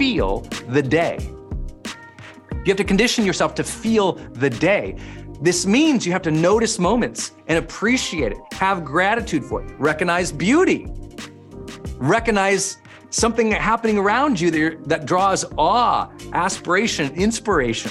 feel the day. You have to condition yourself to feel the day. This means you have to notice moments and appreciate it, have gratitude for it, recognize beauty, recognize something happening around you that, that draws awe, aspiration, inspiration.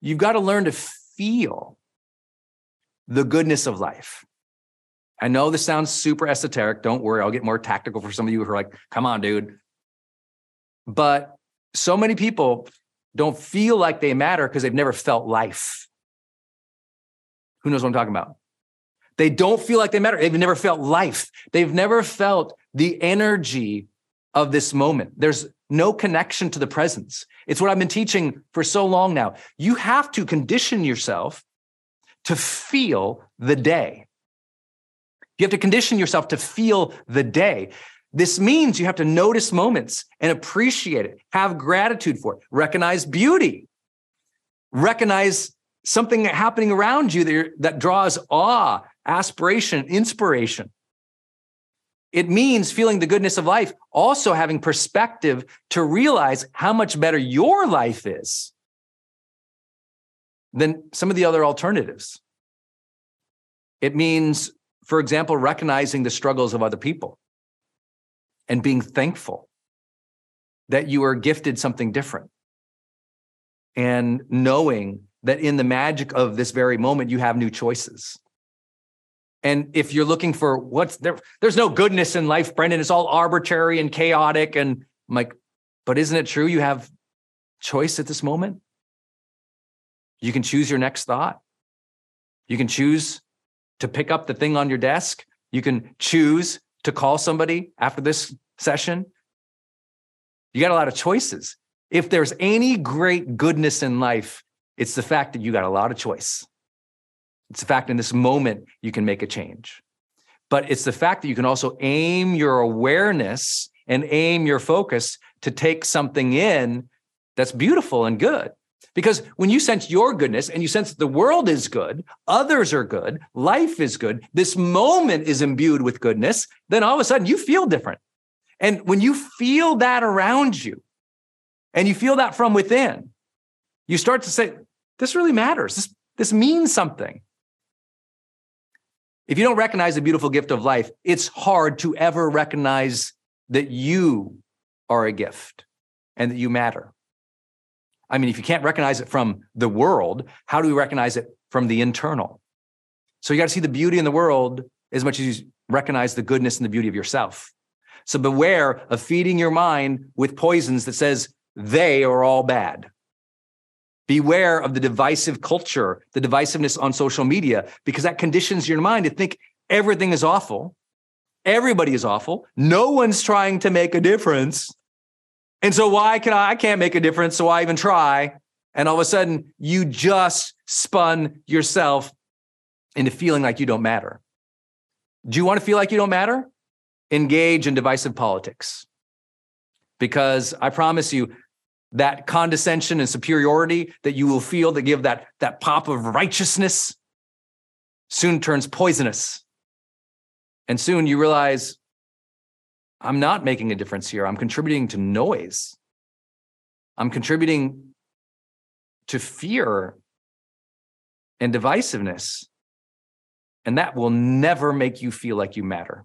You've got to learn to feel the goodness of life. I know this sounds super esoteric. Don't worry, I'll get more tactical for some of you who are like, come on, dude. But so many people don't feel like they matter because they've never felt life. Who knows what I'm talking about? They don't feel like they matter. They've never felt life. They've never felt the energy of this moment. There's no connection to the presence. It's what I've been teaching for so long now. You have to condition yourself to feel the day. You have to condition yourself to feel the day. This means you have to notice moments and appreciate it, have gratitude for it, recognize beauty, recognize something happening around you that, that draws awe, aspiration, inspiration. It means feeling the goodness of life, also having perspective to realize how much better your life is than some of the other alternatives. It means for example, recognizing the struggles of other people and being thankful that you are gifted something different and knowing that in the magic of this very moment, you have new choices. And if you're looking for what's there, there's no goodness in life, Brendon. It's all arbitrary and chaotic. And I'm like, but isn't it true you have choice at this moment? You can choose your next thought. You can choose to pick up the thing on your desk. You can choose to call somebody after this session. You got a lot of choices. If there's any great goodness in life, it's the fact that you got a lot of choice. It's the fact in this moment you can make a change. But it's the fact that you can also aim your awareness and aim your focus to take something in that's beautiful and good. Because when you sense your goodness and you sense the world is good, others are good, life is good, this moment is imbued with goodness, then all of a sudden you feel different. And when you feel that around you and you feel that from within, you start to say, this really matters. This, this means something. If you don't recognize the beautiful gift of life, it's hard to ever recognize that you are a gift and that you matter. I mean, if you can't recognize it from the world, how do we recognize it from the internal? So you got to see the beauty in the world as much as you recognize the goodness and the beauty of yourself. So beware of feeding your mind with poisons that says they are all bad. Beware of the divisive culture, the divisiveness on social media, because that conditions your mind to think everything is awful. Everybody is awful. No one's trying to make a difference. And so why can I? I can't make a difference. So I even try. And all of a sudden, you just spun yourself into feeling like you don't matter. Do you want to feel like you don't matter? Engage in divisive politics. Because I promise you, that condescension and superiority that you will feel that give that, that pop of righteousness soon turns poisonous. And soon you realize I'm not making a difference here. I'm contributing to noise. I'm contributing to fear and divisiveness. And that will never make you feel like you matter.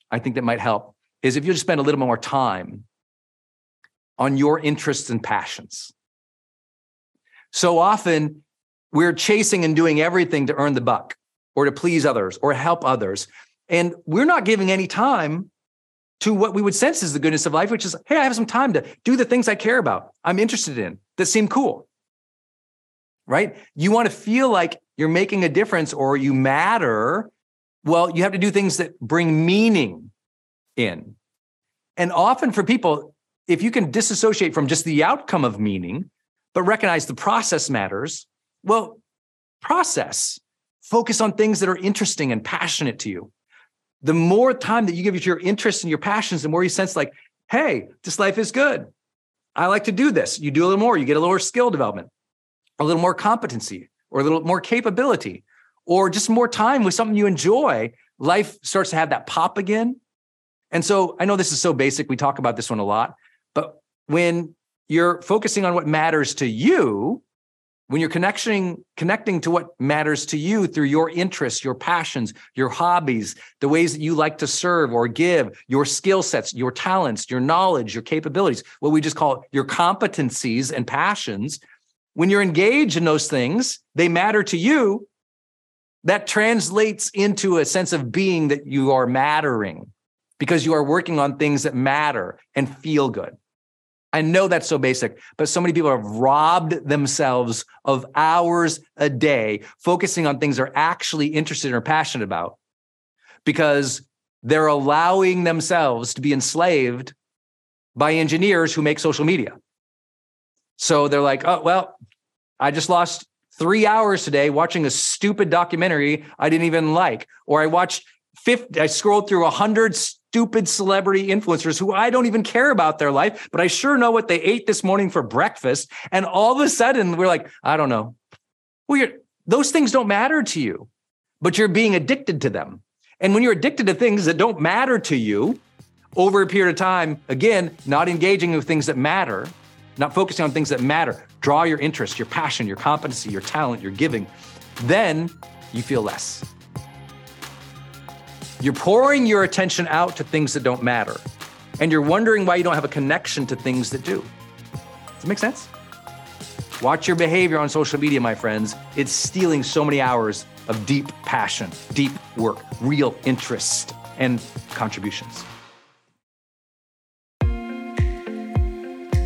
I think that might help is if you just spend a little more time on your interests and passions. So often we're chasing and doing everything to earn the buck or to please others or help others. And we're not giving any time to what we would sense is the goodness of life, which is, hey, I have some time to do the things I care about, I'm interested in, that seem cool. Right? You want to feel like you're making a difference or you matter. Well, you have to do things that bring meaning in. And often for people, if you can disassociate from just the outcome of meaning, but recognize the process matters, well, process, focus on things that are interesting and passionate to you. The more time that you give to your interests and your passions, the more you sense like, hey, this life is good. I like to do this. You do a little more, you get a little more skill development, a little more competency, or a little more capability, or just more time with something you enjoy. Life starts to have that pop again. And so I know this is so basic. We talk about this one a lot, but when you're focusing on what matters to you, when you're connecting connecting to what matters to you through your interests your passions your hobbies the ways that you like to serve or give your skill sets your talents your knowledge your capabilities what we just call your competencies and passions when you're engaged in those things they matter to you that translates into a sense of being that you are mattering because you are working on things that matter and feel good I know that's so basic, but so many people have robbed themselves of hours a day focusing on things they're actually interested in or passionate about because they're allowing themselves to be enslaved by engineers who make social media. So they're like, oh, well, I just lost three hours today watching a stupid documentary I didn't even like, or I watched 50, I scrolled through a hundred stupid celebrity influencers who I don't even care about their life, but I sure know what they ate this morning for breakfast. And all of a sudden we're like, I don't know. Well, those things don't matter to you, but you're being addicted to them. And when you're addicted to things that don't matter to you over a period of time, again, not engaging with things that matter, not focusing on things that matter, draw your interest, your passion, your competency, your talent, your giving, then you feel less. You're pouring your attention out to things that don't matter. And you're wondering why you don't have a connection to things that do. Does it make sense? Watch your behavior on social media, my friends. It's stealing so many hours of deep passion, deep work, real interest, and contributions.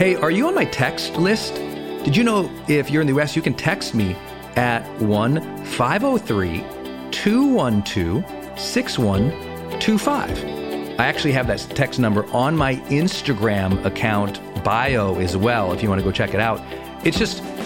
Hey, are you on my text list? Did you know if you're in the US, you can text me at 1 503 212 6125. I actually have that text number on my Instagram account bio as well if you want to go check it out. It's just